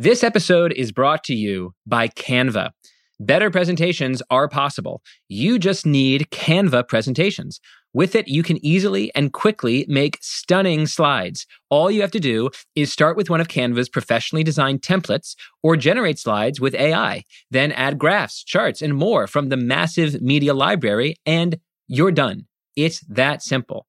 This episode is brought to you by Canva. Better presentations are possible. You just need Canva presentations. With it, you can easily and quickly make stunning slides. All you have to do is start with one of Canva's professionally designed templates or generate slides with AI. Then add graphs, charts, and more from the massive media library, and you're done. It's that simple.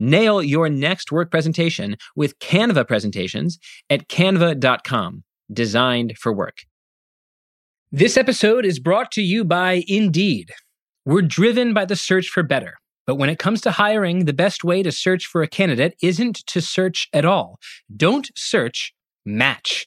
Nail your next work presentation with Canva presentations at canva.com, designed for work. This episode is brought to you by Indeed. We're driven by the search for better, but when it comes to hiring, the best way to search for a candidate isn't to search at all. Don't search, match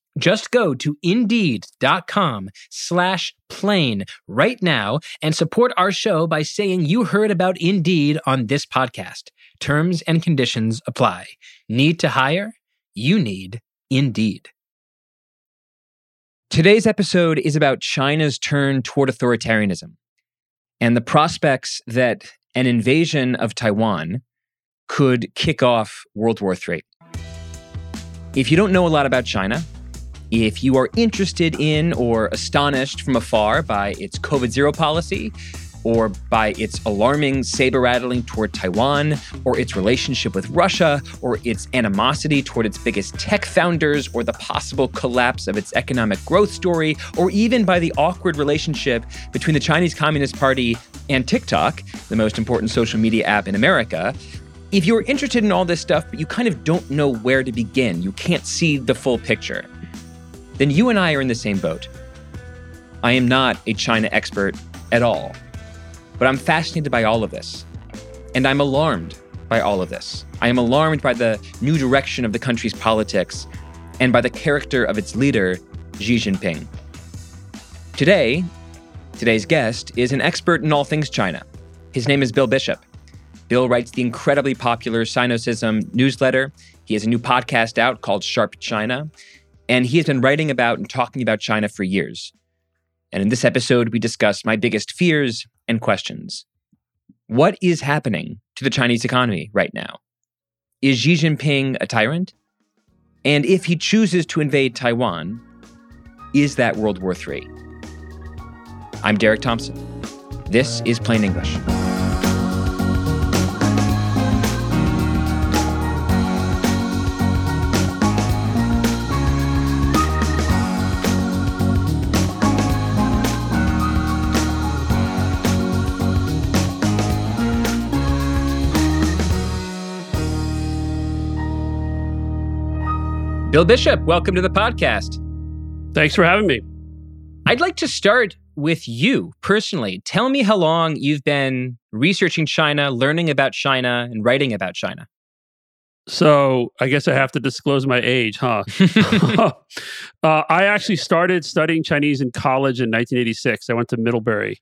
Just go to indeed.com slash plain right now and support our show by saying you heard about Indeed on this podcast. Terms and conditions apply. Need to hire? You need Indeed. Today's episode is about China's turn toward authoritarianism and the prospects that an invasion of Taiwan could kick off World War III. If you don't know a lot about China, if you are interested in or astonished from afar by its COVID zero policy, or by its alarming saber rattling toward Taiwan, or its relationship with Russia, or its animosity toward its biggest tech founders, or the possible collapse of its economic growth story, or even by the awkward relationship between the Chinese Communist Party and TikTok, the most important social media app in America. If you're interested in all this stuff, but you kind of don't know where to begin, you can't see the full picture, then you and I are in the same boat. I am not a China expert at all. But I'm fascinated by all of this. And I'm alarmed by all of this. I am alarmed by the new direction of the country's politics and by the character of its leader, Xi Jinping. Today, today's guest is an expert in all things China. His name is Bill Bishop. Bill writes the incredibly popular Sinocism newsletter. He has a new podcast out called Sharp China, and he has been writing about and talking about China for years. And in this episode, we discuss my biggest fears and questions. What is happening to the Chinese economy right now? Is Xi Jinping a tyrant? And if he chooses to invade Taiwan, is that World War III? I'm Derek Thompson. This is Plain English. Bill Bishop, welcome to the podcast. Thanks for having me. I'd like to start with you personally. Tell me how long you've been researching China, learning about China, and writing about China. So I guess I have to disclose my age, huh? uh, I actually started studying Chinese in college in 1986. I went to Middlebury,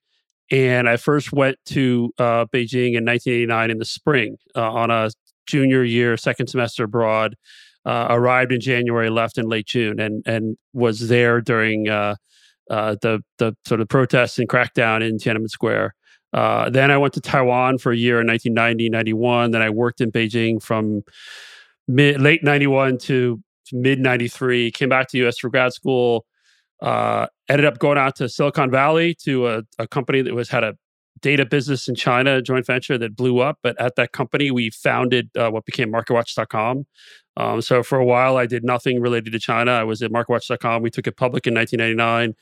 and I first went to uh, Beijing in 1989 in the spring uh, on a junior year, second semester abroad uh, arrived in January, left in late June, and and was there during uh, uh, the the sort of protests and crackdown in Tiananmen Square. Uh, then I went to Taiwan for a year in 1990, 91. Then I worked in Beijing from mid late 91 to mid 93, came back to the US for grad school, uh, ended up going out to Silicon Valley to a, a company that was had a data business in China, a joint venture that blew up. But at that company, we founded uh, what became MarketWatch.com. Um, so for a while, I did nothing related to China. I was at MarketWatch.com. We took it public in 1999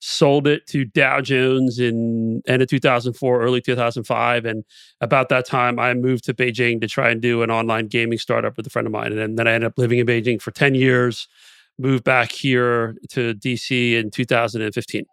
sold it to Dow Jones in end of 2004, early 2005. And about that time, I moved to Beijing to try and do an online gaming startup with a friend of mine. And then, I ended up living in Beijing for 10 years, moved back here to DC in 2015.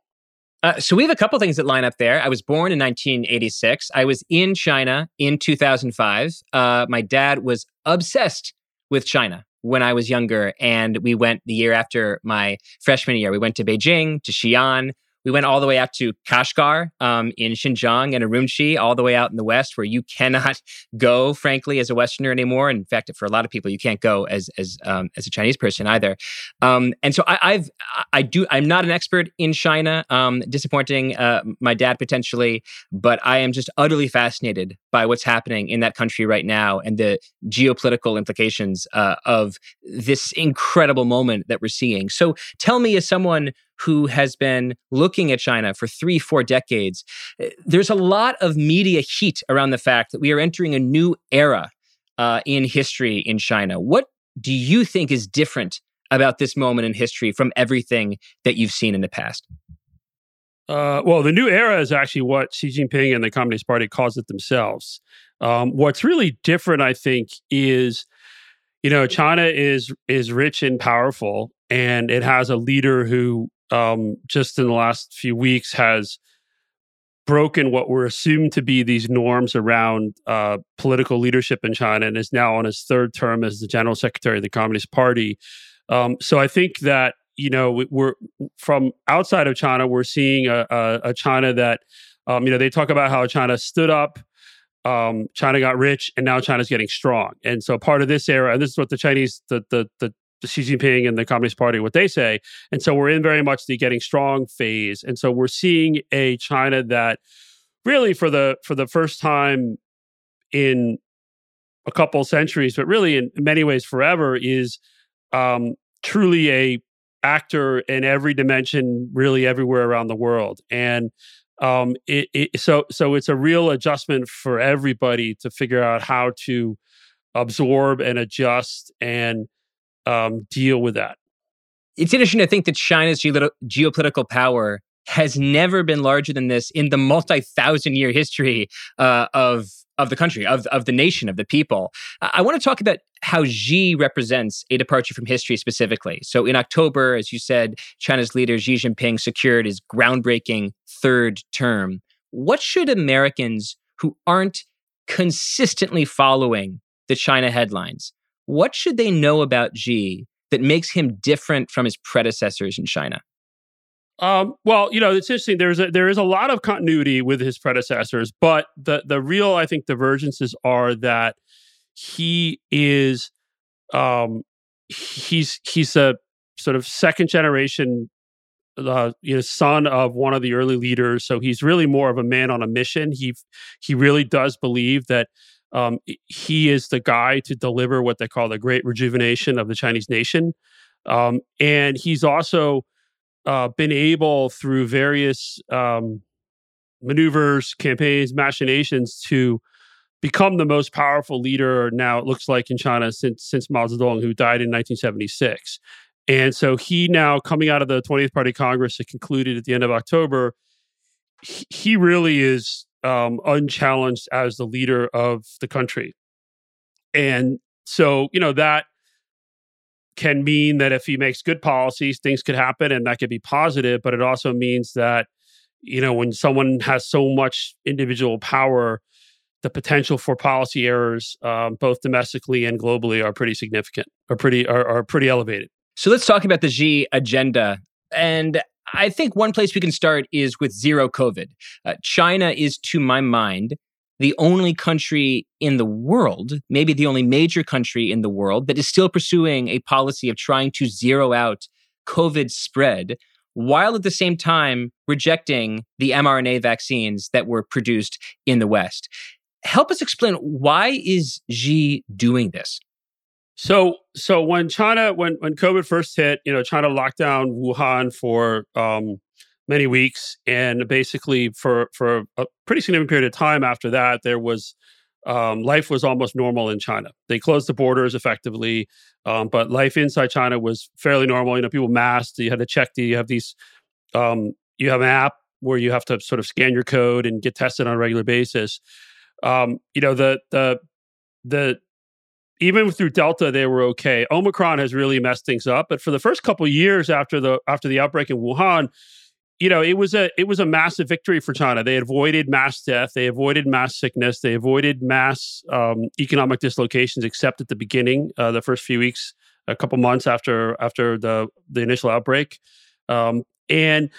Uh, so we have a couple things that line up there. I was born in 1986. I was in China in 2005. Uh, my dad was obsessed with China when I was younger. And we went the year after my freshman year. We went to Beijing, to Xi'an, we went all the way out to Kashgar um, in Xinjiang and Urumqi, all the way out in the west, where you cannot go, frankly, as a Westerner anymore. In fact, for a lot of people, you can't go as as um, as a Chinese person either. Um, and so I, have I do I'm not an expert in China. Um, disappointing uh, my dad potentially, but I am just utterly fascinated by what's happening in that country right now and the geopolitical implications uh, of this incredible moment that we're seeing. So tell me, as someone who has been looking at China for three, four decades, eh, there's a lot of media heat around the fact that we are entering a new era uh, in history in China. What do you think is different about this moment in history from everything that you've seen in the past? Uh, well, the new era is actually what Xi Jinping and the Communist Party calls it themselves. Um, what's really different, I think, is you know China is is rich and powerful, and it has a leader who um, just in the last few weeks has broken what were assumed to be these norms around uh, political leadership in China and is now on his third term as the general secretary of the Communist Party. Um, so I think that you know we're from outside of China, we're seeing a, a, a China that um, you know they talk about how China stood up. Um, China got rich, and now China's getting strong. And so, part of this era, and this is what the Chinese, the the the Xi Jinping and the Communist Party, what they say. And so we're in very much the getting strong phase. And so we're seeing a China that really for the for the first time in a couple centuries, but really in many ways forever, is um, truly a actor in every dimension, really everywhere around the world. And um, it, it, so so it's a real adjustment for everybody to figure out how to absorb and adjust and um, deal with that. It's interesting to think that China's geopolitical power has never been larger than this in the multi-thousand year history uh, of of the country, of of the nation, of the people. I want to talk about how Xi represents a departure from history specifically. So in October, as you said, China's leader Xi Jinping secured his groundbreaking third term. What should Americans who aren't consistently following the China headlines what should they know about Xi that makes him different from his predecessors in China? Um, well, you know, it's interesting. There's a, there is a lot of continuity with his predecessors, but the the real, I think, divergences are that he is, um, he's he's a sort of second generation, uh, you know, son of one of the early leaders. So he's really more of a man on a mission. He he really does believe that um, he is the guy to deliver what they call the great rejuvenation of the Chinese nation. Um, and he's also uh, been able, through various um, maneuvers, campaigns, machinations, to become the most powerful leader now, it looks like, in China since, since Mao Zedong, who died in 1976. And so he now, coming out of the 20th Party Congress that concluded at the end of October, he really is um, unchallenged as the leader of the country. And so, you know, that can mean that if he makes good policies, things could happen and that could be positive. But it also means that, you know, when someone has so much individual power, the potential for policy errors, um, both domestically and globally, are pretty significant, are pretty are, are pretty elevated. So let's talk about the Xi agenda. And I think one place we can start is with zero COVID. Uh, China is, to my mind, the only country in the world, maybe the only major country in the world, that is still pursuing a policy of trying to zero out COVID spread, while at the same time rejecting the mRNA vaccines that were produced in the West. Help us explain why is Xi doing this? So, so when China, when when COVID first hit, you know, China locked down Wuhan for um, many weeks, and basically for for a pretty significant period of time after that, there was um, life was almost normal in China. They closed the borders effectively, um, but life inside China was fairly normal. You know, people masked. You had to check. The, you have these. Um, you have an app where you have to sort of scan your code and get tested on a regular basis. Um, you know, the the the even through Delta, they were okay. Omicron has really messed things up. But for the first couple years after the after the outbreak in Wuhan, you know, it was a it was a massive victory for China. They avoided mass death, they avoided mass sickness, they avoided mass um, economic dislocations, except at the beginning, uh, the first few weeks, a couple months after after the the initial outbreak, um, and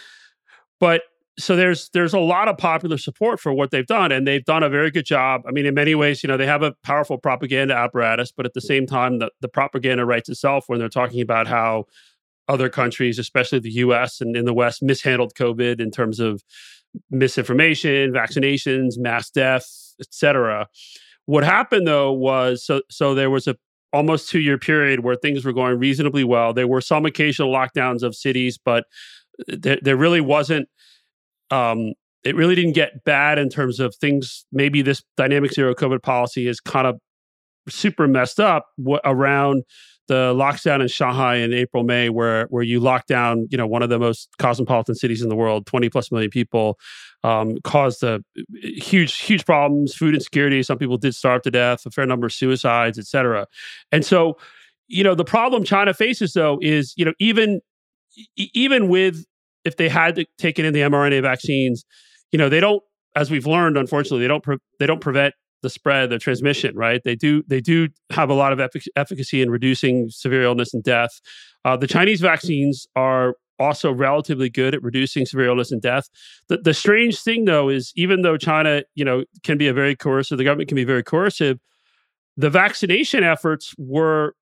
but so there's there's a lot of popular support for what they've done and they've done a very good job. I mean in many ways you know they have a powerful propaganda apparatus but at the same time the, the propaganda writes itself when they're talking about how other countries especially the us and in the west mishandled covid in terms of misinformation vaccinations mass death etc what happened though was so so there was a almost two year period where things were going reasonably well. There were some occasional lockdowns of cities but uh, there, there really wasn't um, it really didn't get bad in terms of things. Maybe this dynamic zero COVID policy is kind of super messed up w- around the lockdown in Shanghai in April, May, where where you lock down, you know, one of the most cosmopolitan cities in the world, twenty plus million people, um, caused a huge, huge problems, food insecurity. Some people did starve to death, a fair number of suicides, et cetera. And so, you know, the problem China faces though is, you know, even even with if they had taken in the mRNA vaccines, you know, they don't, as we've learned, unfortunately, they don't pre- they don't prevent the spread, the transmission. Right? They do they do have a lot of effic- efficacy in reducing severe illness and death. Uh, the Chinese vaccines are also relatively good at reducing severe illness and death. The, the strange thing, though, is even though China, you know, can be a very coercive, the government can be very coercive. The vaccination efforts were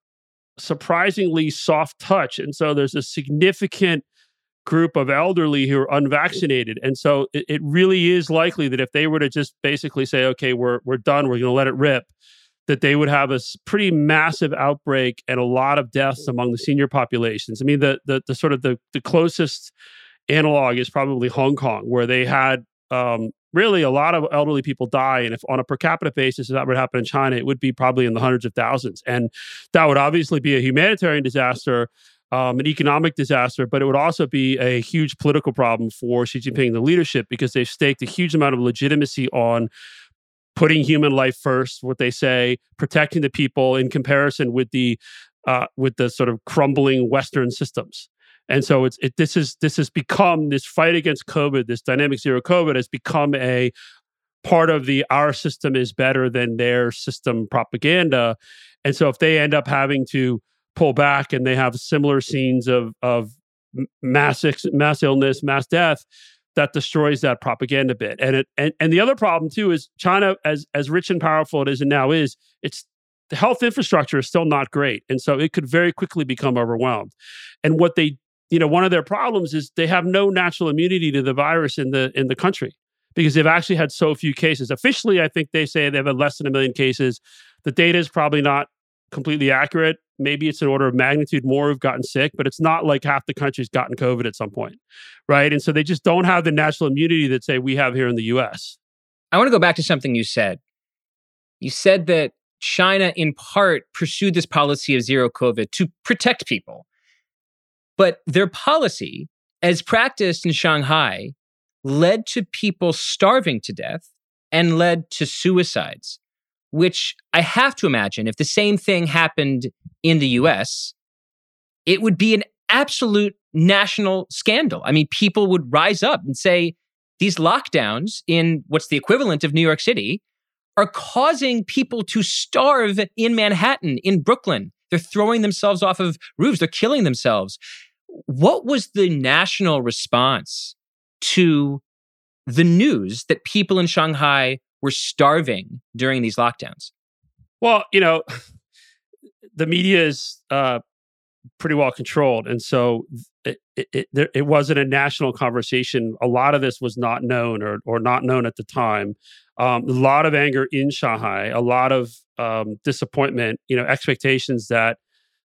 surprisingly soft touch, and so there's a significant group of elderly who are unvaccinated. And so it, it really is likely that if they were to just basically say, okay, we're, we're done, we're going to let it rip, that they would have a pretty massive outbreak and a lot of deaths among the senior populations. I mean, the, the, the sort of the, the closest analog is probably Hong Kong, where they had um, really a lot of elderly people die. And if on a per capita basis, if that would happen in China, it would be probably in the hundreds of thousands. And that would obviously be a humanitarian disaster um, an economic disaster, but it would also be a huge political problem for Xi Jinping, the leadership, because they've staked a huge amount of legitimacy on putting human life first, what they say, protecting the people in comparison with the uh, with the sort of crumbling Western systems. And so it's it, this is this has become this fight against COVID, this dynamic zero COVID has become a part of the our system is better than their system propaganda. And so if they end up having to pull back and they have similar scenes of of mass mass illness, mass death that destroys that propaganda bit. And it and, and the other problem too is China, as as rich and powerful it is and now is, it's the health infrastructure is still not great. And so it could very quickly become overwhelmed. And what they, you know, one of their problems is they have no natural immunity to the virus in the in the country because they've actually had so few cases. Officially, I think they say they've less than a million cases. The data is probably not completely accurate. Maybe it's an order of magnitude more who've gotten sick, but it's not like half the country's gotten COVID at some point, right? And so they just don't have the natural immunity that, say, we have here in the US. I want to go back to something you said. You said that China, in part, pursued this policy of zero COVID to protect people. But their policy, as practiced in Shanghai, led to people starving to death and led to suicides which I have to imagine if the same thing happened in the US, it would be an absolute national scandal. I mean, people would rise up and say, these lockdowns in what's the equivalent of New York City are causing people to starve in Manhattan, in Brooklyn. They're throwing themselves off of roofs, they're killing themselves. What was the national response to the news that people in Shanghai were starving during these lockdowns? Well, you know, the media is uh, pretty well controlled, and so it, it, it, it, wasn't a national conversation. A lot of this was not known or or not known at the time. Um, a lot of anger in Shanghai, a lot of um, disappointment, you know, expectations that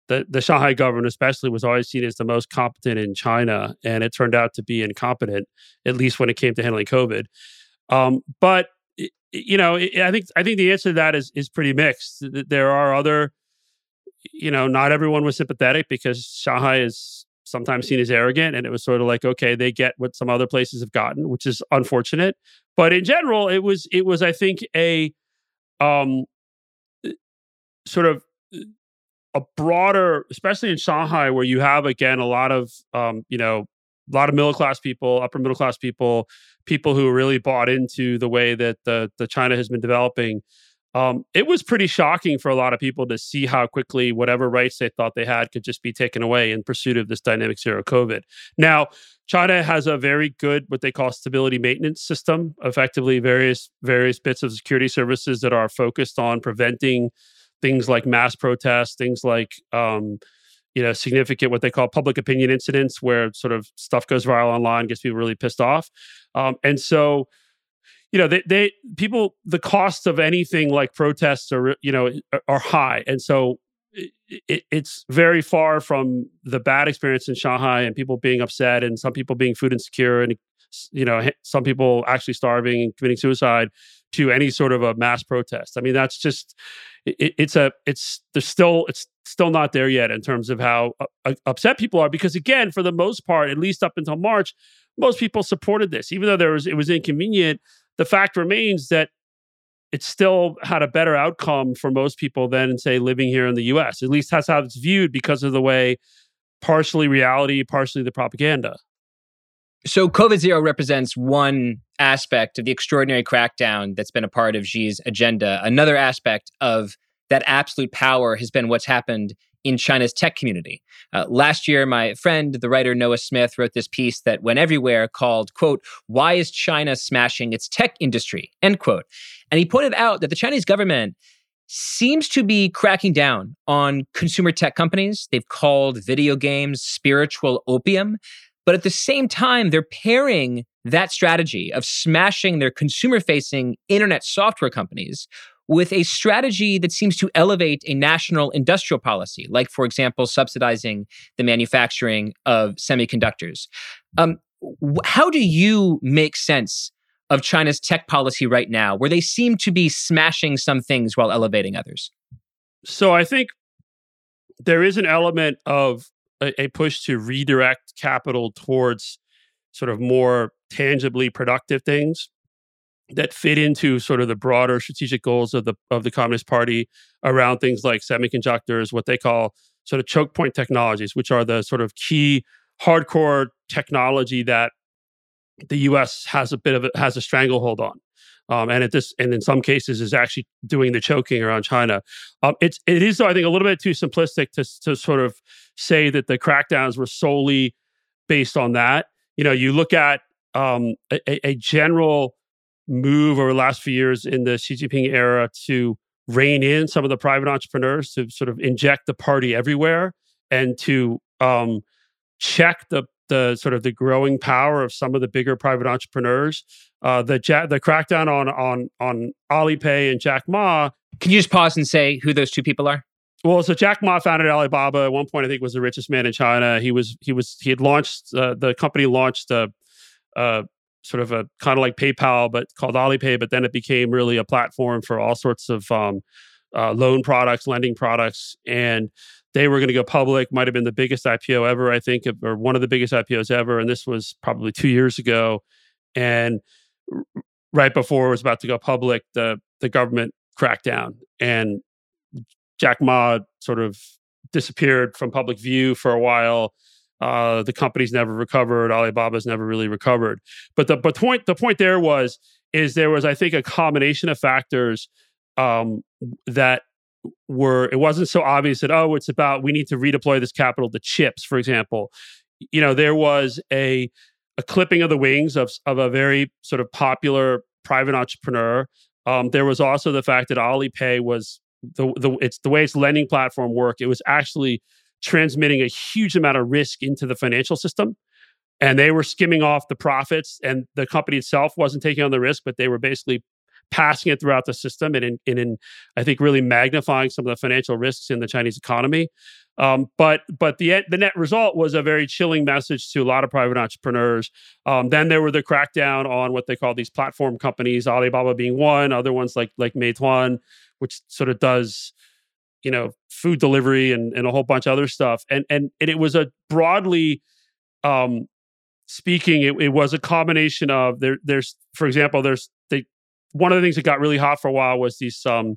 the, the Shanghai government, especially, was always seen as the most competent in China, and it turned out to be incompetent, at least when it came to handling COVID. Um, but you know, I think I think the answer to that is is pretty mixed. There are other, you know, not everyone was sympathetic because Shanghai is sometimes seen as arrogant, and it was sort of like, okay, they get what some other places have gotten, which is unfortunate. But in general, it was it was I think a um sort of a broader, especially in Shanghai, where you have again a lot of um, you know a lot of middle class people, upper middle class people, people who really bought into the way that the the China has been developing. Um, it was pretty shocking for a lot of people to see how quickly whatever rights they thought they had could just be taken away in pursuit of this dynamic zero COVID. Now, China has a very good what they call stability maintenance system, effectively various various bits of security services that are focused on preventing things like mass protests, things like um, you know significant what they call public opinion incidents, where sort of stuff goes viral online, gets people really pissed off, um, and so you know they, they people the cost of anything like protests are you know are high, and so it, it's very far from the bad experience in Shanghai and people being upset and some people being food insecure and you know some people actually starving and committing suicide to any sort of a mass protest. I mean, that's just it, it's a it's there's still it's still not there yet in terms of how uh, upset people are because again, for the most part, at least up until March, most people supported this, even though there was it was inconvenient. The fact remains that it still had a better outcome for most people than say living here in the U.S. At least that's how it's viewed because of the way partially reality, partially the propaganda. So, COVID zero represents one aspect of the extraordinary crackdown that's been a part of Xi's agenda. Another aspect of that absolute power has been what's happened in China's tech community. Uh, last year, my friend, the writer Noah Smith, wrote this piece that went everywhere called, quote, Why is China smashing its tech industry? End quote. And he pointed out that the Chinese government seems to be cracking down on consumer tech companies. They've called video games spiritual opium. But at the same time, they're pairing that strategy of smashing their consumer facing internet software companies with a strategy that seems to elevate a national industrial policy, like, for example, subsidizing the manufacturing of semiconductors. Um, how do you make sense of China's tech policy right now, where they seem to be smashing some things while elevating others? So I think there is an element of a, a push to redirect capital towards sort of more tangibly productive things that fit into sort of the broader strategic goals of the of the Communist Party around things like semiconductors, what they call sort of choke point technologies, which are the sort of key hardcore technology that the U.S. has a bit of a, has a stranglehold on um, and at this and in some cases is actually doing the choking around China. Um, it's it is though I think a little bit too simplistic to to sort of say that the crackdowns were solely based on that. You know, you look at um, a, a general move over the last few years in the Xi Jinping era to rein in some of the private entrepreneurs to sort of inject the party everywhere and to um, check the the sort of the growing power of some of the bigger private entrepreneurs. Uh, the ja- the crackdown on on on Alipay and Jack Ma. Can you just pause and say who those two people are? Well, so Jack Ma founded Alibaba. At one point, I think was the richest man in China. He was he was he had launched uh, the company launched a, a sort of a kind of like PayPal, but called Alipay. But then it became really a platform for all sorts of um, uh, loan products, lending products, and they were going to go public. Might have been the biggest IPO ever, I think, or one of the biggest IPOs ever. And this was probably two years ago. And right before it was about to go public, the the government cracked down, and Jack Ma sort of disappeared from public view for a while. Uh, the company's never recovered. Alibaba's never really recovered. But the but point the point there was is there was I think a combination of factors um, that were it wasn't so obvious that oh it's about we need to redeploy this capital to chips for example you know there was a a clipping of the wings of of a very sort of popular private entrepreneur um, there was also the fact that alipay was the, the it's the way its lending platform worked it was actually transmitting a huge amount of risk into the financial system and they were skimming off the profits and the company itself wasn't taking on the risk but they were basically passing it throughout the system and in, and in I think really magnifying some of the financial risks in the Chinese economy. Um, but but the the net result was a very chilling message to a lot of private entrepreneurs. Um, then there were the crackdown on what they call these platform companies, Alibaba being one, other ones like like Meituan, which sort of does you know food delivery and, and a whole bunch of other stuff. And and, and it was a broadly um, speaking, it, it was a combination of there. There's for example, there's they one of the things that got really hot for a while was these um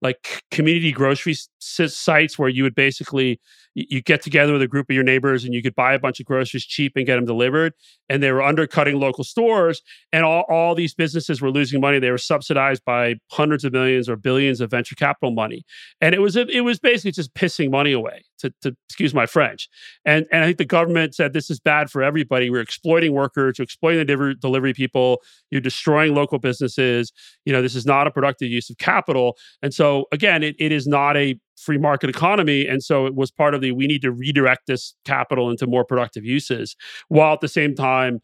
like community grocery sites where you would basically you get together with a group of your neighbors and you could buy a bunch of groceries cheap and get them delivered and they were undercutting local stores and all, all these businesses were losing money. They were subsidized by hundreds of millions or billions of venture capital money. And it was it was basically just pissing money away to, to excuse my french. And and i think the government said this is bad for everybody. We're exploiting workers you're exploiting the delivery people. You're destroying local businesses. You know this is not a productive use of capital. And so again, it, it is not a free market economy. And so it was part of the we need to redirect this capital into more productive uses while at the same time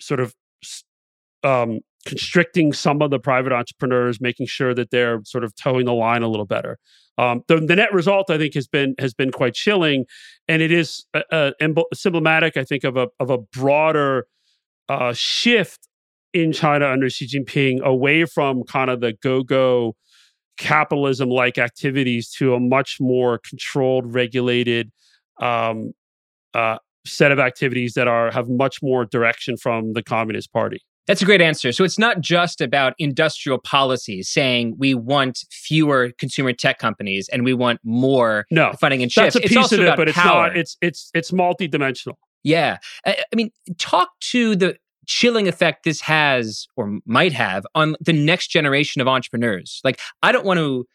sort of um, constricting some of the private entrepreneurs, making sure that they're sort of toeing the line a little better. Um, the, the, net result, I think, has been has been quite chilling, and it is uh, uh, emblematic, I think, of a of a broader uh, shift in China under Xi Jinping away from kind of the go go capitalism like activities to a much more controlled, regulated um, uh, set of activities that are have much more direction from the Communist Party. That's a great answer. So it's not just about industrial policies saying we want fewer consumer tech companies and we want more no, funding and chips. That's a it's piece of it, but power. it's not. It's it's it's multidimensional. Yeah, I, I mean, talk to the chilling effect this has or might have on the next generation of entrepreneurs. Like, I don't want to.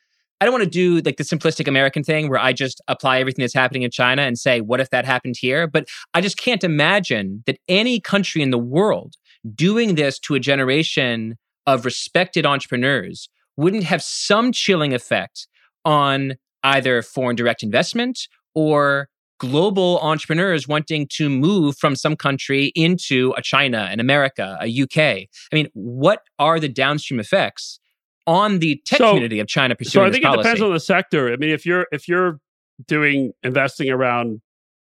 I don't want to do like the simplistic American thing where I just apply everything that's happening in China and say, what if that happened here? But I just can't imagine that any country in the world doing this to a generation of respected entrepreneurs wouldn't have some chilling effect on either foreign direct investment or global entrepreneurs wanting to move from some country into a China, an America, a UK. I mean, what are the downstream effects on the tech so, community of China pursuing So I think it policy? depends on the sector. I mean, if you're if you're doing investing around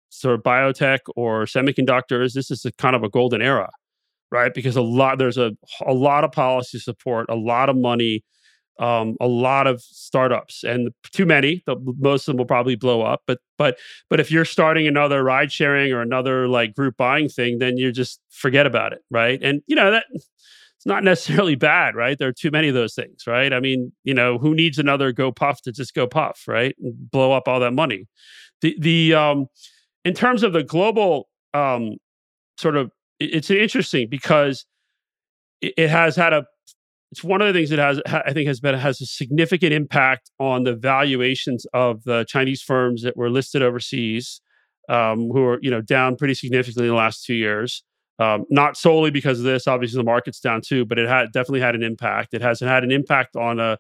sort of biotech or semiconductors, this is a kind of a golden era, right? Because a lot there's a a lot of policy support, a lot of money um, a lot of startups and too many the, most of them will probably blow up but but but if you're starting another ride sharing or another like group buying thing then you just forget about it right? And you know that it's not necessarily bad right? There are too many of those things right? I mean you know who needs another go puff to just go puff right? And blow up all that money. The the um in terms of the global um sort of it's interesting because it has had a it's one of the things that has I think has been has a significant impact on the valuations of the Chinese firms that were listed overseas, um, who are you know down pretty significantly in the last two years. Um, not solely because of this, obviously the market's down too, but it had definitely had an impact. It has had an impact on a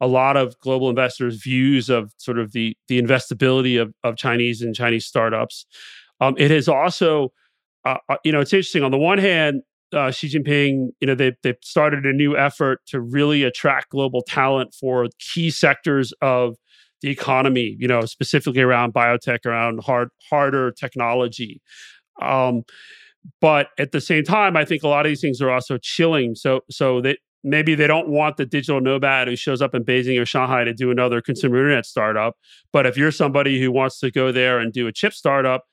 a lot of global investors' views of sort of the the investability of of Chinese and Chinese startups. Um, it has also, uh, uh you know, it's interesting. On the one hand, uh, Xi Jinping, you know, they they've started a new effort to really attract global talent for key sectors of the economy. You know, specifically around biotech, around hard harder technology. Um, but at the same time, I think a lot of these things are also chilling. So so that maybe they don't want the digital nomad who shows up in Beijing or Shanghai to do another consumer internet startup. But if you're somebody who wants to go there and do a chip startup,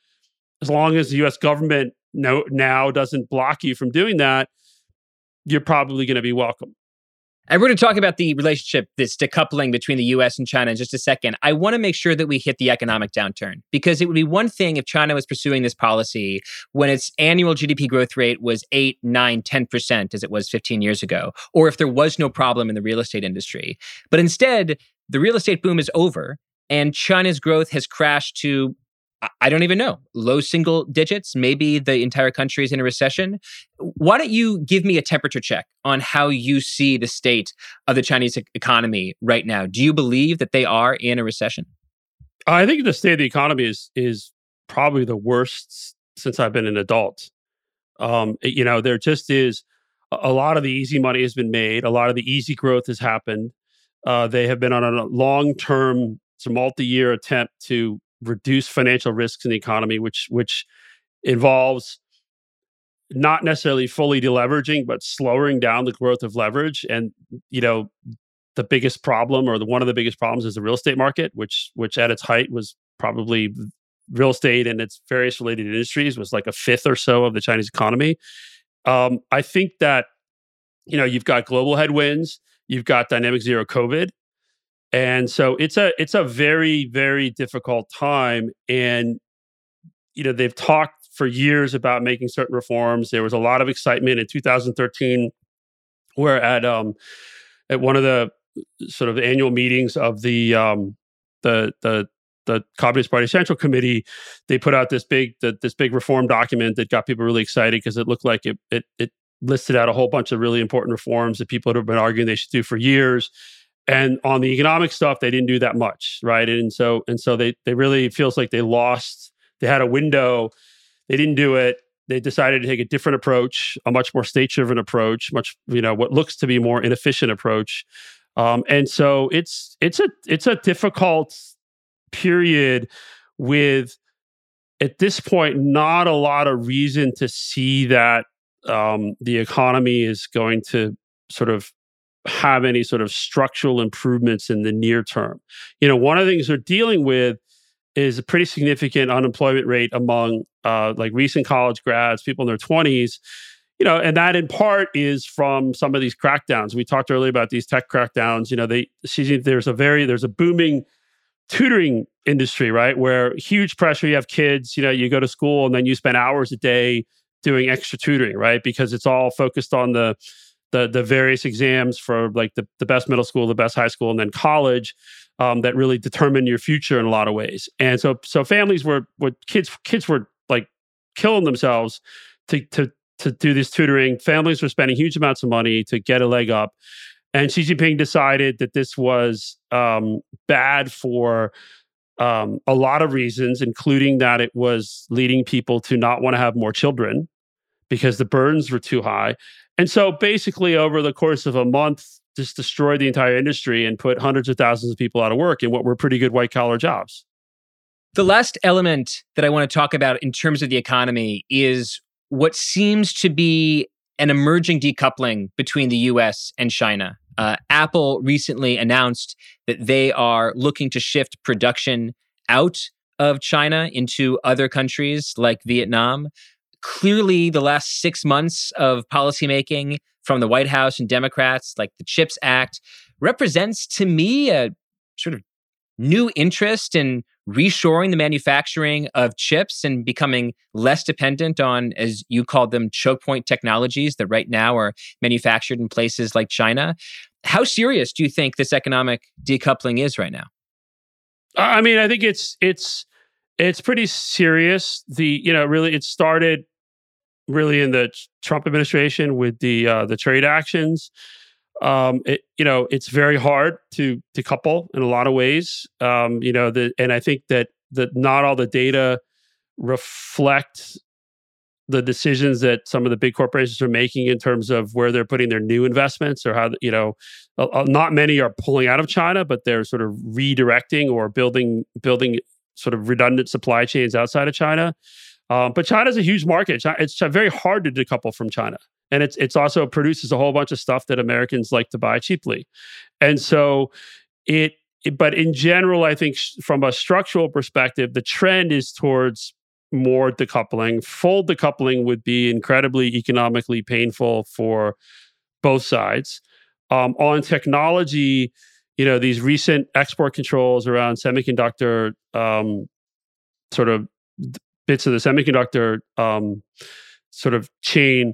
as long as the U.S. government no, now doesn't block you from doing that, you're probably going to be welcome. And we're going to talk about the relationship, this decoupling between the US and China in just a second. I want to make sure that we hit the economic downturn because it would be one thing if China was pursuing this policy when its annual GDP growth rate was 8, 9, 10%, as it was 15 years ago, or if there was no problem in the real estate industry. But instead, the real estate boom is over and China's growth has crashed to I don't even know, low single digits. Maybe the entire country is in a recession. Why don't you give me a temperature check on how you see the state of the Chinese economy right now? Do you believe that they are in a recession? I think the state of the economy is is probably the worst since I've been an adult. Um, you know, there just is a lot of the easy money has been made. A lot of the easy growth has happened. Uh, they have been on a long term, it's a multi year attempt to reduce financial risks in the economy, which which involves not necessarily fully deleveraging, but slowing down the growth of leverage. And you know, the biggest problem, or the one of the biggest problems, is the real estate market, which which at its height was probably real estate and its various related industries was like a fifth or so of the Chinese economy. Um, I think that you know you've got global headwinds, you've got dynamic zero COVID, and so it's a it's a very very difficult time. And you know they've talked for years about making certain reforms. There was a lot of excitement in 2013, where at um, at one of the sort of annual meetings of the um, the the the Communist Party Central Committee, they put out this big the, this big reform document that got people really excited because it looked like it, it it listed out a whole bunch of really important reforms that people had been arguing they should do for years. And on the economic stuff, they didn't do that much, right? And so and so they they really feels like they lost. They had a window, they didn't do it. They decided to take a different approach, a much more state-driven approach, much you know what looks to be more inefficient approach. Um, and so it's it's a it's a difficult period with at this point not a lot of reason to see that um, the economy is going to sort of have any sort of structural improvements in the near term. You know, one of the things they're dealing with is a pretty significant unemployment rate among uh, like recent college grads, people in their 20s. You know, and that in part is from some of these crackdowns. We talked earlier about these tech crackdowns. You know, they there's a very there's a booming tutoring industry, right? Where huge pressure, you have kids, you know, you go to school and then you spend hours a day doing extra tutoring, right? Because it's all focused on the the the various exams for like the, the best middle school, the best high school, and then college um, that really determine your future in a lot of ways. And so so families were what kids kids were like killing themselves to to to do this tutoring. Families were spending huge amounts of money to get a leg up. And Xi Jinping decided that this was um, bad for um, a lot of reasons, including that it was leading people to not want to have more children because the burdens were too high. And so basically, over the course of a month, just destroyed the entire industry and put hundreds of thousands of people out of work in what were pretty good white collar jobs. The last element that I want to talk about in terms of the economy is what seems to be an emerging decoupling between the US and China. Uh, Apple recently announced that they are looking to shift production out of China into other countries like Vietnam. Clearly, the last six months of policymaking from the White House and Democrats, like the CHIPS Act, represents to me a sort of new interest in reshoring the manufacturing of chips and becoming less dependent on, as you called them, choke point technologies that right now are manufactured in places like China. How serious do you think this economic decoupling is right now? I mean, I think it's it's it's pretty serious. The you know really it started really in the Trump administration with the uh, the trade actions um, it, you know, it's very hard to to couple in a lot of ways. Um, you know, the, and I think that that not all the data reflect the decisions that some of the big corporations are making in terms of where they're putting their new investments or how you know not many are pulling out of China but they're sort of redirecting or building building sort of redundant supply chains outside of China um, but China is a huge market it's very hard to decouple from China and it's it's also produces a whole bunch of stuff that Americans like to buy cheaply, and so it. But in general, I think from a structural perspective, the trend is towards more decoupling. Full decoupling would be incredibly economically painful for both sides. Um, on technology, you know, these recent export controls around semiconductor um, sort of bits of the semiconductor um, sort of chain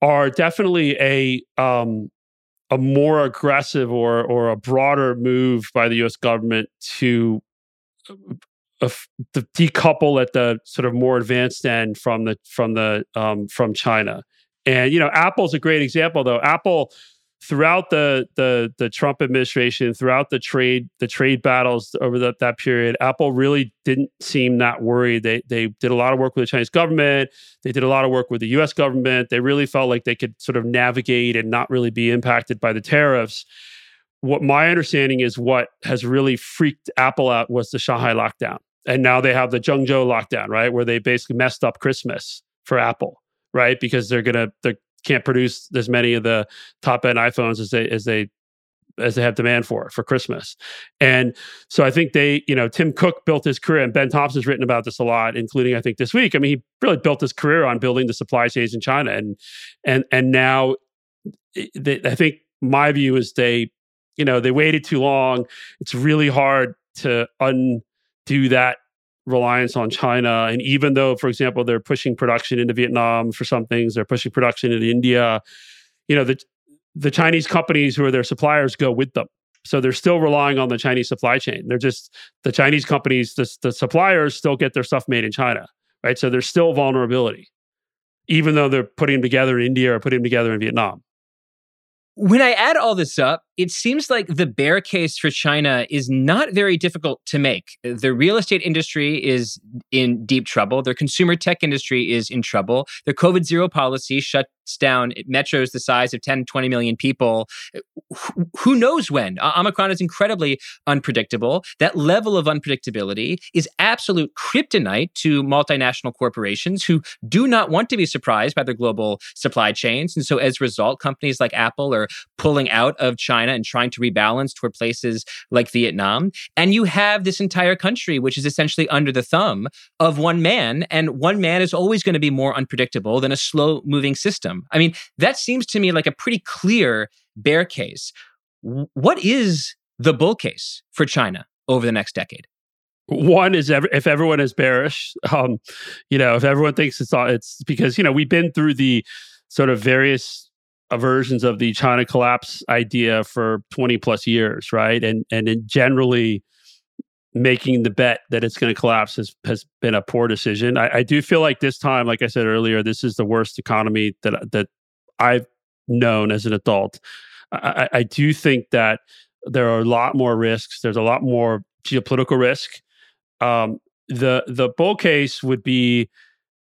are definitely a um, a more aggressive or or a broader move by the U.S. government to, uh, decouple at the sort of more advanced end from the from the um, from China. And you know, Apple's a great example, though. Apple throughout the the the Trump administration, throughout the trade the trade battles over the, that period, Apple really didn't seem that worried. They they did a lot of work with the Chinese government. They did a lot of work with the U.S. government. They really felt like they could sort of navigate and not really be impacted by the tariffs. What my understanding is, what has really freaked Apple out was the Shanghai lockdown, and now they have the Zhengzhou lockdown, right, where they basically messed up Christmas for Apple right? Because they're gonna they're can't produce as many of the top end iPhones as they as they as they have demand for for Christmas. And so I think they, you know, Tim Cook built his career, and Ben Thompson's written about this a lot, including I think this week. I mean, he really built his career on building the supply chains in China, and and and now eh, they, I think my view is they, you know, they waited too long. It's really hard to undo that reliance on China. And even though, for example, they're pushing production into Vietnam for some things, they're pushing production into India, you know, the the Chinese companies who are their suppliers go with them. So they're still relying on the Chinese supply chain. They're just the Chinese companies, the, the suppliers still get their stuff made in China, right? So there's still vulnerability, even though they're putting them together in India or putting them together in Vietnam. When I add all this up, it seems like the bear case for China is not very difficult to make. The real estate industry is in deep trouble. Their consumer tech industry is in trouble. Their COVID zero policy shuts down metros the size of 10, 20 million people. Who knows when? Omicron is incredibly unpredictable. That level of unpredictability is absolute kryptonite to multinational corporations who do not want to be surprised by their global supply chains. And so as a result, companies like Apple are pulling out of China China and trying to rebalance toward places like Vietnam. And you have this entire country, which is essentially under the thumb of one man. And one man is always going to be more unpredictable than a slow moving system. I mean, that seems to me like a pretty clear bear case. What is the bull case for China over the next decade? one is ever, if everyone is bearish um you know if everyone thinks it's all it's because you know we've been through the sort of various versions of the China collapse idea for 20 plus years, right? And and in generally making the bet that it's going to collapse has, has been a poor decision. I, I, do feel like this time, like I said earlier, this is the worst economy that that I've known as an adult. I, I do think that there are a lot more risks. There's a lot more geopolitical risk. Um, the the bull case would be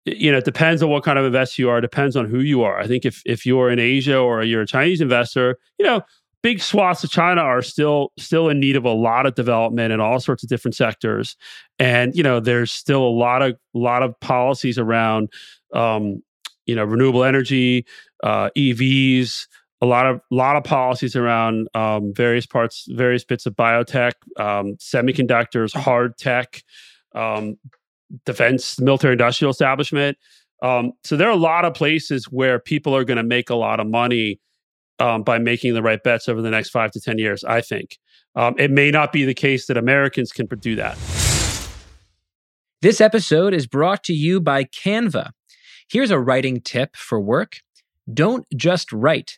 you know, it depends on what kind of investor you are. It depends on who you are. I think if if you're in Asia or you're a Chinese investor, you know, big swaths of China are still still in need of a lot of development in all sorts of different sectors, and you know, there's still a lot of lot of policies around, um, you know, renewable energy, uh, EVs, a lot of lot of policies around um, various parts, various bits of biotech, um, semiconductors, hard tech. Defense, military industrial establishment. Um, so there are a lot of places where people are going to make a lot of money um, by making the right bets over the next five to 10 years, I think. Um, it may not be the case that Americans can do that. This episode is brought to you by Canva. Here's a writing tip for work don't just write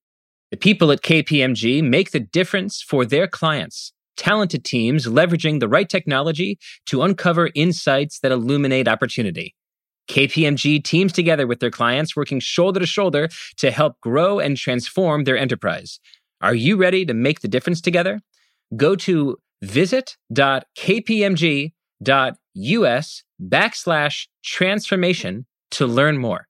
The people at KPMG make the difference for their clients. Talented teams leveraging the right technology to uncover insights that illuminate opportunity. KPMG teams together with their clients, working shoulder to shoulder to help grow and transform their enterprise. Are you ready to make the difference together? Go to visit.kpmg.us backslash transformation to learn more.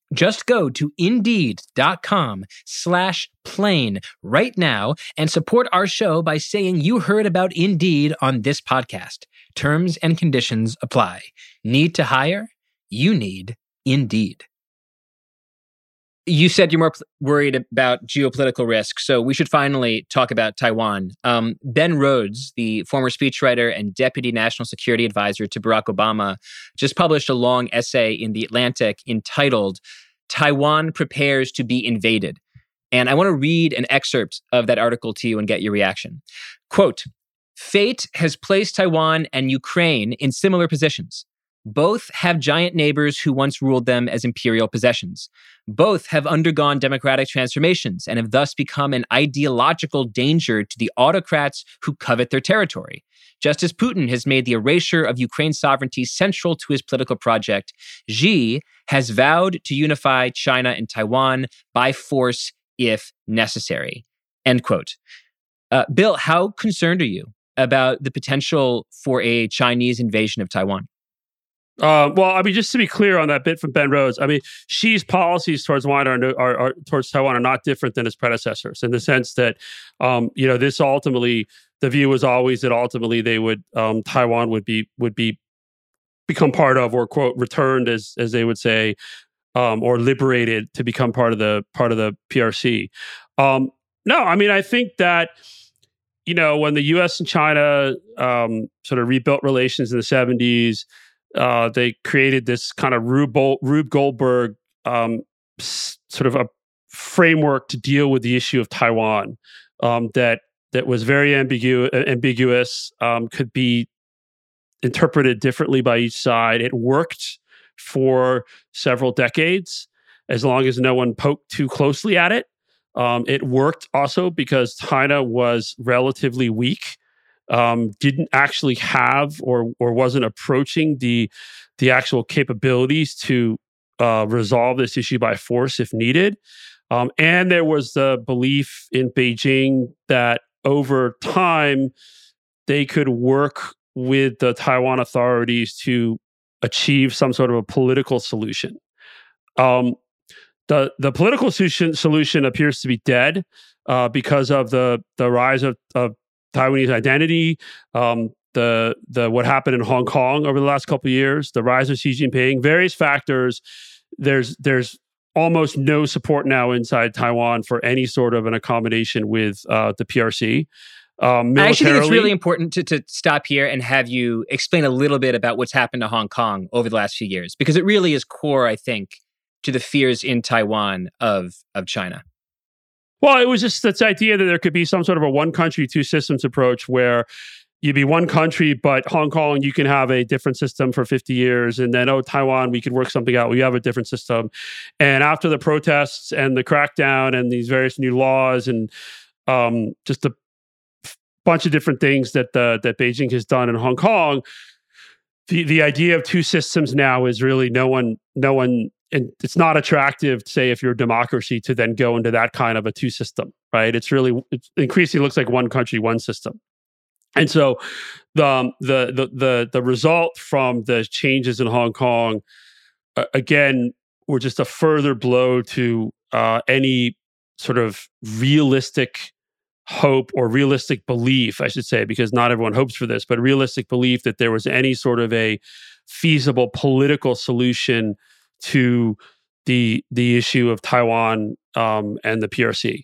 Just go to indeed.com slash plain right now and support our show by saying you heard about Indeed on this podcast. Terms and conditions apply. Need to hire? You need Indeed. You said you're more worried about geopolitical risk, so we should finally talk about Taiwan. Um, ben Rhodes, the former speechwriter and deputy national security advisor to Barack Obama, just published a long essay in The Atlantic entitled Taiwan Prepares to Be Invaded. And I want to read an excerpt of that article to you and get your reaction. Quote Fate has placed Taiwan and Ukraine in similar positions. Both have giant neighbors who once ruled them as imperial possessions. Both have undergone democratic transformations and have thus become an ideological danger to the autocrats who covet their territory. Just as Putin has made the erasure of Ukraine's sovereignty central to his political project, Xi has vowed to unify China and Taiwan by force if necessary. End quote. Uh, Bill, how concerned are you about the potential for a Chinese invasion of Taiwan? Uh, well, I mean, just to be clear on that bit from Ben Rhodes, I mean, Xi's policies towards Taiwan are, are, are, towards Taiwan are not different than his predecessors in the sense that, um, you know, this ultimately the view was always that ultimately they would um, Taiwan would be would be become part of or quote returned as as they would say um, or liberated to become part of the part of the PRC. Um, no, I mean, I think that you know when the U.S. and China um, sort of rebuilt relations in the '70s uh, they created this kind of Rube, Rube Goldberg um, sort of a framework to deal with the issue of Taiwan um, that that was very ambigu- ambiguous, um, could be interpreted differently by each side. It worked for several decades as long as no one poked too closely at it. Um, it worked also because China was relatively weak um, didn't actually have or or wasn't approaching the the actual capabilities to uh, resolve this issue by force if needed. Um, and there was the belief in Beijing that over time they could work with the Taiwan authorities to achieve some sort of a political solution. Um, the the political solution, solution appears to be dead uh, because of the the rise of, of Taiwanese identity, um, the the what happened in Hong Kong over the last couple of years, the rise of Xi Jinping, various factors. There's there's almost no support now inside Taiwan for any sort of an accommodation with uh, the PRC. Um, I actually think it's really important to, to stop here and have you explain a little bit about what's happened to Hong Kong over the last few years, because it really is core, I think, to the fears in Taiwan of of China. Well, it was just this idea that there could be some sort of a one country, two systems approach where you'd be one country, but Hong Kong, you can have a different system for 50 years. And then, oh, Taiwan, we could work something out. We have a different system. And after the protests and the crackdown and these various new laws and um, just a bunch of different things that the, that Beijing has done in Hong Kong, the, the idea of two systems now is really no one no one and it's not attractive, say, if you're a democracy, to then go into that kind of a two system, right? It's really it increasingly looks like one country, one system. And so, the um, the the the, the result from the changes in Hong Kong, uh, again, were just a further blow to uh, any sort of realistic hope or realistic belief, I should say, because not everyone hopes for this, but realistic belief that there was any sort of a feasible political solution to the the issue of Taiwan um, and the PRC.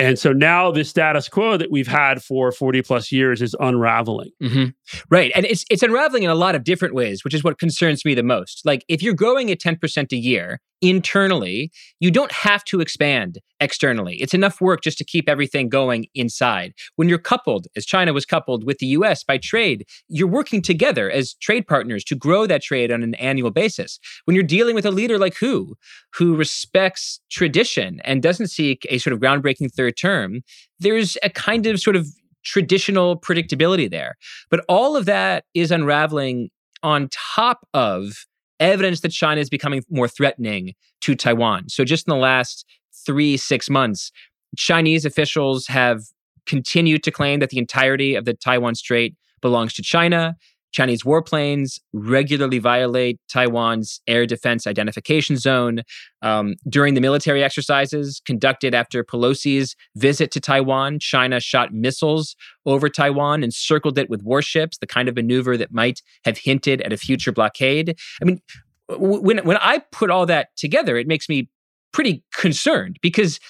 And so now the status quo that we've had for 40 plus years is unraveling. Mm-hmm. Right. And it's it's unraveling in a lot of different ways, which is what concerns me the most. Like if you're growing at 10% a year internally, you don't have to expand externally. It's enough work just to keep everything going inside. When you're coupled, as China was coupled with the US by trade, you're working together as trade partners to grow that trade on an annual basis. When you're dealing with a leader like Hu, who respects tradition and doesn't seek a sort of groundbreaking third term, there's a kind of sort of traditional predictability there. But all of that is unraveling on top of evidence that China is becoming more threatening to Taiwan. So, just in the last three, six months, Chinese officials have continued to claim that the entirety of the Taiwan Strait belongs to China. Chinese warplanes regularly violate Taiwan's air defense identification zone. Um, during the military exercises conducted after Pelosi's visit to Taiwan, China shot missiles over Taiwan and circled it with warships, the kind of maneuver that might have hinted at a future blockade. I mean, when, when I put all that together, it makes me pretty concerned because,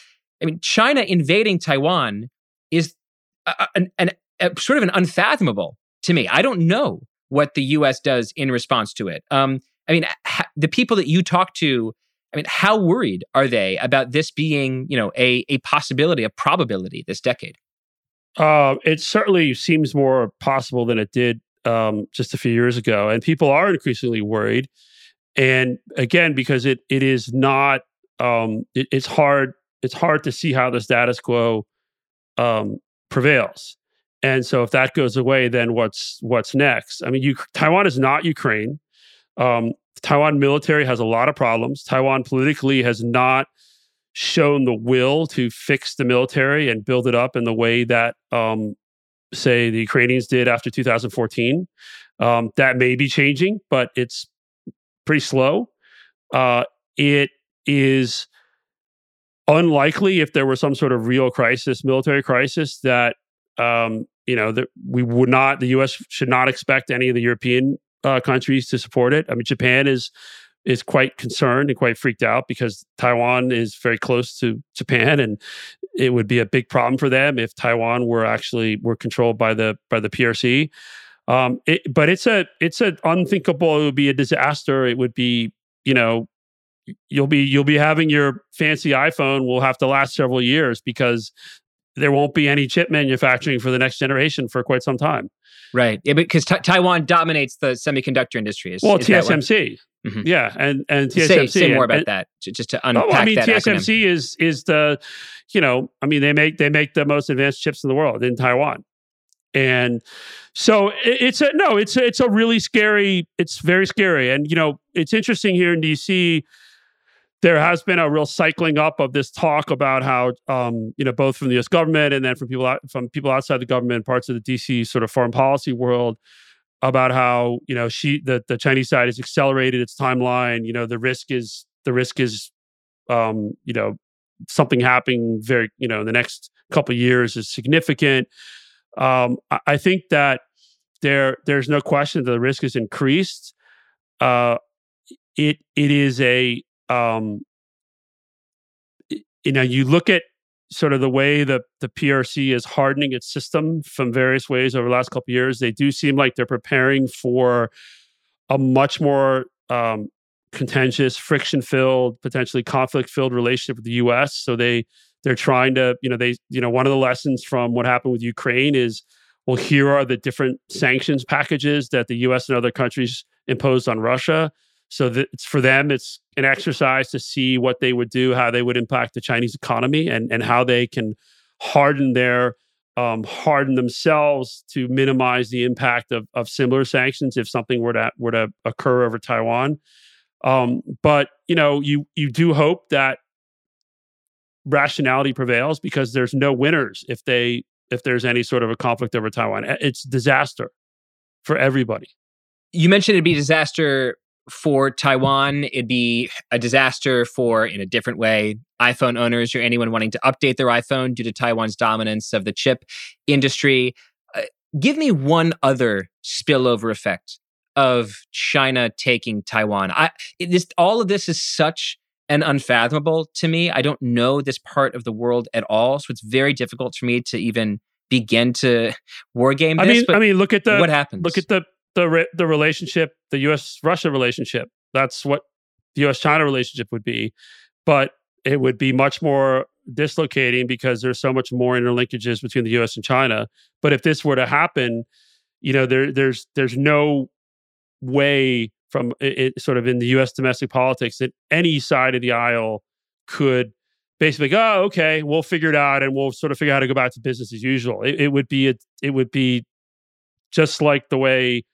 I mean, China invading Taiwan is a, a, a, sort of an unfathomable to me. I don't know what the U.S. does in response to it. Um, I mean, ha- the people that you talk to, I mean, how worried are they about this being, you know, a a possibility, a probability this decade? Uh, it certainly seems more possible than it did um, just a few years ago, and people are increasingly worried. And again, because it it is not, um, it, it's hard it's hard to see how the status quo um, prevails. And so if that goes away, then what's what's next? I mean, you, Taiwan is not Ukraine. Um, Taiwan military has a lot of problems. Taiwan politically has not shown the will to fix the military and build it up in the way that, um, say, the Ukrainians did after 2014. Um, that may be changing, but it's pretty slow. Uh, it is unlikely if there were some sort of real crisis, military crisis, that um, you know, that we would not, the U.S. should not expect any of the European uh, countries to support it. I mean, Japan is is quite concerned and quite freaked out because Taiwan is very close to Japan, and it would be a big problem for them if Taiwan were actually were controlled by the by the PRC. Um, it, but it's a it's an unthinkable. It would be a disaster. It would be you know you'll be you'll be having your fancy iPhone will have to last several years because there won't be any chip manufacturing for the next generation for quite some time. Right. Yeah, because t- Taiwan dominates the semiconductor industry. Is, well, is TSMC. Mm-hmm. Yeah, and and TSMC. Say, say more about and, that, just to unpack. Oh, I mean, TSMC acronym. is is the, you know, I mean, they make they make the most advanced chips in the world in Taiwan, and so it's a no, it's a, it's a really scary. It's very scary, and you know, it's interesting here in DC there has been a real cycling up of this talk about how, um, you know, both from the U.S. government and then from people out, from people outside the government, parts of the D.C. sort of foreign policy world, about how you know Xi the the Chinese side has accelerated its timeline. You know, the risk is the risk is, um, you know, something happening very you know in the next couple years is significant. Um, I, I think that there there's no question that the risk is increased. Uh, it it is a um, you know, you look at sort of the way that the PRC is hardening its system from various ways over the last couple years. They do seem like they're preparing for a much more um, contentious, friction-filled, potentially conflict-filled relationship with the U.S. So they they're trying to, you know, they, you know, one of the lessons from what happened with Ukraine is, well, here are the different sanctions packages that the U.S. and other countries imposed on Russia. So that it's for them, it's an exercise to see what they would do, how they would impact the Chinese economy, and and how they can harden their um, harden themselves to minimize the impact of, of similar sanctions if something were to were to occur over Taiwan. Um, but you know, you you do hope that rationality prevails because there's no winners if they if there's any sort of a conflict over Taiwan. It's disaster for everybody. You mentioned it'd be disaster for Taiwan, it'd be a disaster for, in a different way, iPhone owners or anyone wanting to update their iPhone due to Taiwan's dominance of the chip industry. Uh, give me one other spillover effect of China taking Taiwan. I this all of this is such an unfathomable to me. I don't know this part of the world at all, so it's very difficult for me to even begin to war game this. I mean, I mean, look at the what happens. Look at the the re- the relationship, the U.S. Russia relationship. That's what the US China relationship would be, but it would be much more dislocating because there's so much more interlinkages between the US and China. But if this were to happen, you know, there there's there's no way from it, it, sort of in the US domestic politics that any side of the aisle could basically go, oh, okay, we'll figure it out and we'll sort of figure out how to go back to business as usual. It, it would be a, it would be just like the way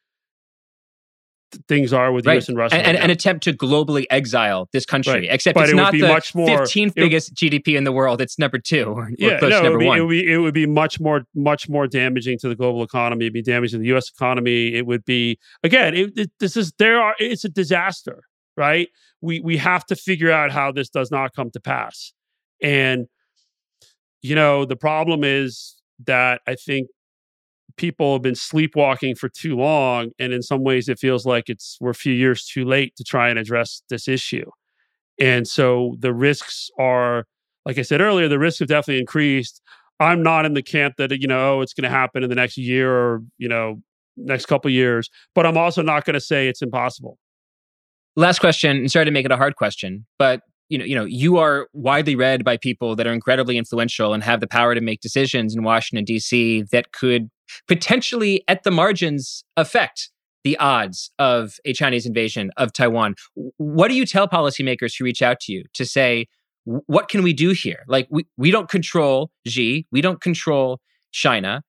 things are with right. US and Russia. And, and an attempt to globally exile this country, Right. except But it's it not the much more- 15th it- biggest GDP in the world. It's number two or, or yeah, close no, it would, be, it would be it would be much more much more damaging to the global economy. It'd be damaging to the U.S. economy. It would be again. It, this is there are. It's a disaster, right? We we have to figure out how this does not come to pass. And you know the problem is that I think people have been sleepwalking for too long, and in some ways it feels like it's we're a few years too late to try and address this issue. And so the risks are like I said earlier, the risks have definitely increased. I'm not in the camp that you know oh, it's going to happen in the next year or you know next couple years, but I'm also not going to say it's impossible. Last question, and sorry to make it a hard question, but you know, you know, you are widely read by people that are incredibly influential and have the power to make decisions in Washington D.C. that could potentially, at the margins, affect the odds of a Chinese invasion of Taiwan. What do you tell policymakers who reach out to you to say, what can we do here? Like, we, we don't control Xi, we don't control China,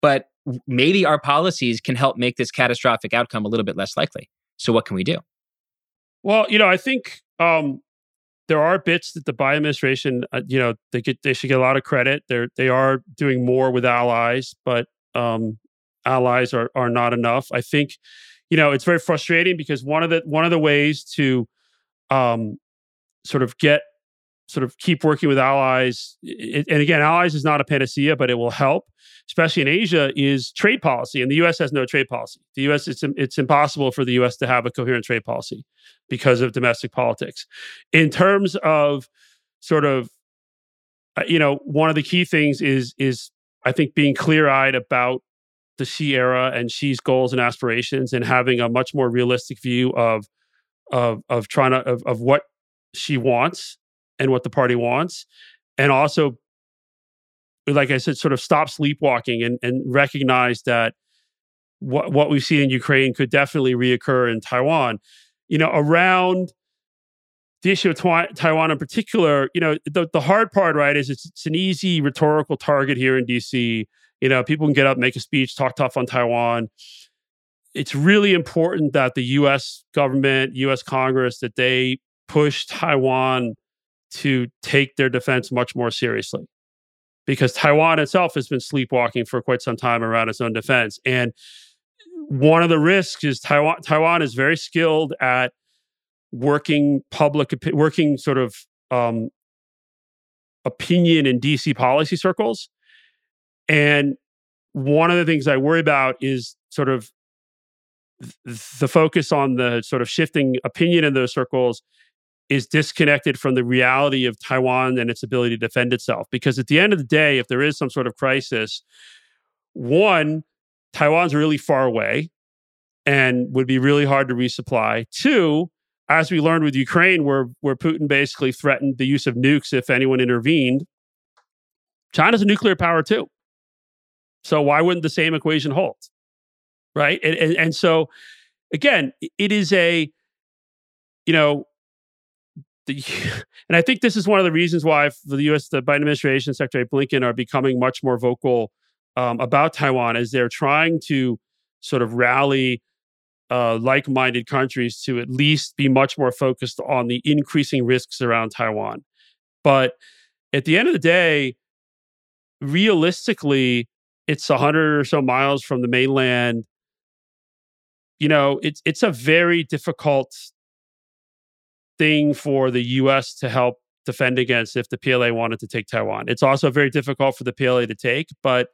but maybe our policies can help make this catastrophic outcome a little bit less likely. So, what can we do? Well, you know, I think um, there are bits that the Biden administration, uh, you know, they get they should get a lot of credit. They're they are doing more with allies, but um, allies are are not enough. I think, you know, it's very frustrating because one of the one of the ways to um, sort of get sort of keep working with allies, it, and again, allies is not a panacea, but it will help, especially in Asia, is trade policy. And the U.S. has no trade policy. The U.S. it's it's impossible for the U.S. to have a coherent trade policy because of domestic politics. In terms of sort of, uh, you know, one of the key things is is I think being clear eyed about the Xi era and Xi's goals and aspirations, and having a much more realistic view of of of trying to of, of what Xi wants and what the party wants, and also, like I said, sort of stop sleepwalking and and recognize that what what we've seen in Ukraine could definitely reoccur in Taiwan. You know, around the issue of Twi- Taiwan in particular, you know, the, the hard part, right, is it's, it's an easy rhetorical target here in DC. You know, people can get up, make a speech, talk tough on Taiwan. It's really important that the US government, US Congress, that they push Taiwan to take their defense much more seriously. Because Taiwan itself has been sleepwalking for quite some time around its own defense. And one of the risks is Taiwan Taiwan is very skilled at working public working sort of um, opinion in DC policy circles. And one of the things I worry about is sort of th- the focus on the sort of shifting opinion in those circles is disconnected from the reality of Taiwan and its ability to defend itself. Because at the end of the day, if there is some sort of crisis, one, Taiwan's really far away and would be really hard to resupply. Two, as we learned with Ukraine, where where Putin basically threatened the use of nukes if anyone intervened, China's a nuclear power too. So why wouldn't the same equation hold? Right. And and, and so again, it is a, you know, the, and I think this is one of the reasons why the US, the Biden administration, Secretary Blinken are becoming much more vocal um, about Taiwan as they're trying to sort of rally uh, like-minded countries to at least be much more focused on the increasing risks around Taiwan. But at the end of the day, realistically, it's a hundred or so miles from the mainland. You know, it's it's a very difficult thing for the U.S. to help defend against if the PLA wanted to take Taiwan. It's also very difficult for the PLA to take, but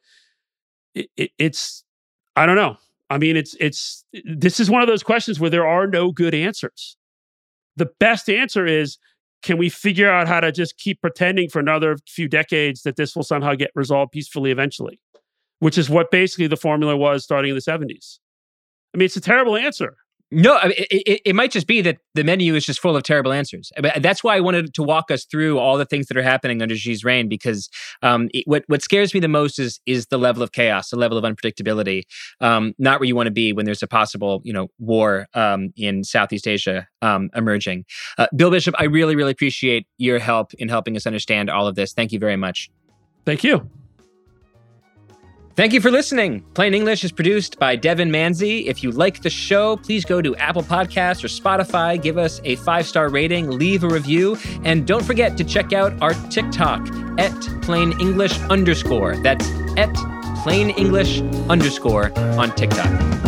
it, it, it's I don't know. I mean, it's it's this is one of those questions where there are no good answers. The best answer is can we figure out how to just keep pretending for another few decades that this will somehow get resolved peacefully eventually, which is what basically the formula was starting in the 70s. I mean, it's a terrible answer, No, it, it, it, might just be that the menu is just full of terrible answers. But that's why I wanted to walk us through all the things that are happening under Xi's reign, because um, it, what what scares me the most is is the level of chaos, the level of unpredictability. Um, not where you want to be when there's a possible, you know, war um, in Southeast Asia um, emerging. Uh, Bill Bishop, I really, really appreciate your help in helping us understand all of this. Thank you very much. Thank you. Thank you for listening. Plain English is produced by Devon Manze. If you like the show, please go to Apple Podcasts or Spotify, give us a five star rating, leave a review, and don't forget to check out our TikTok at plain English underscore. That's at plain English underscore on TikTok.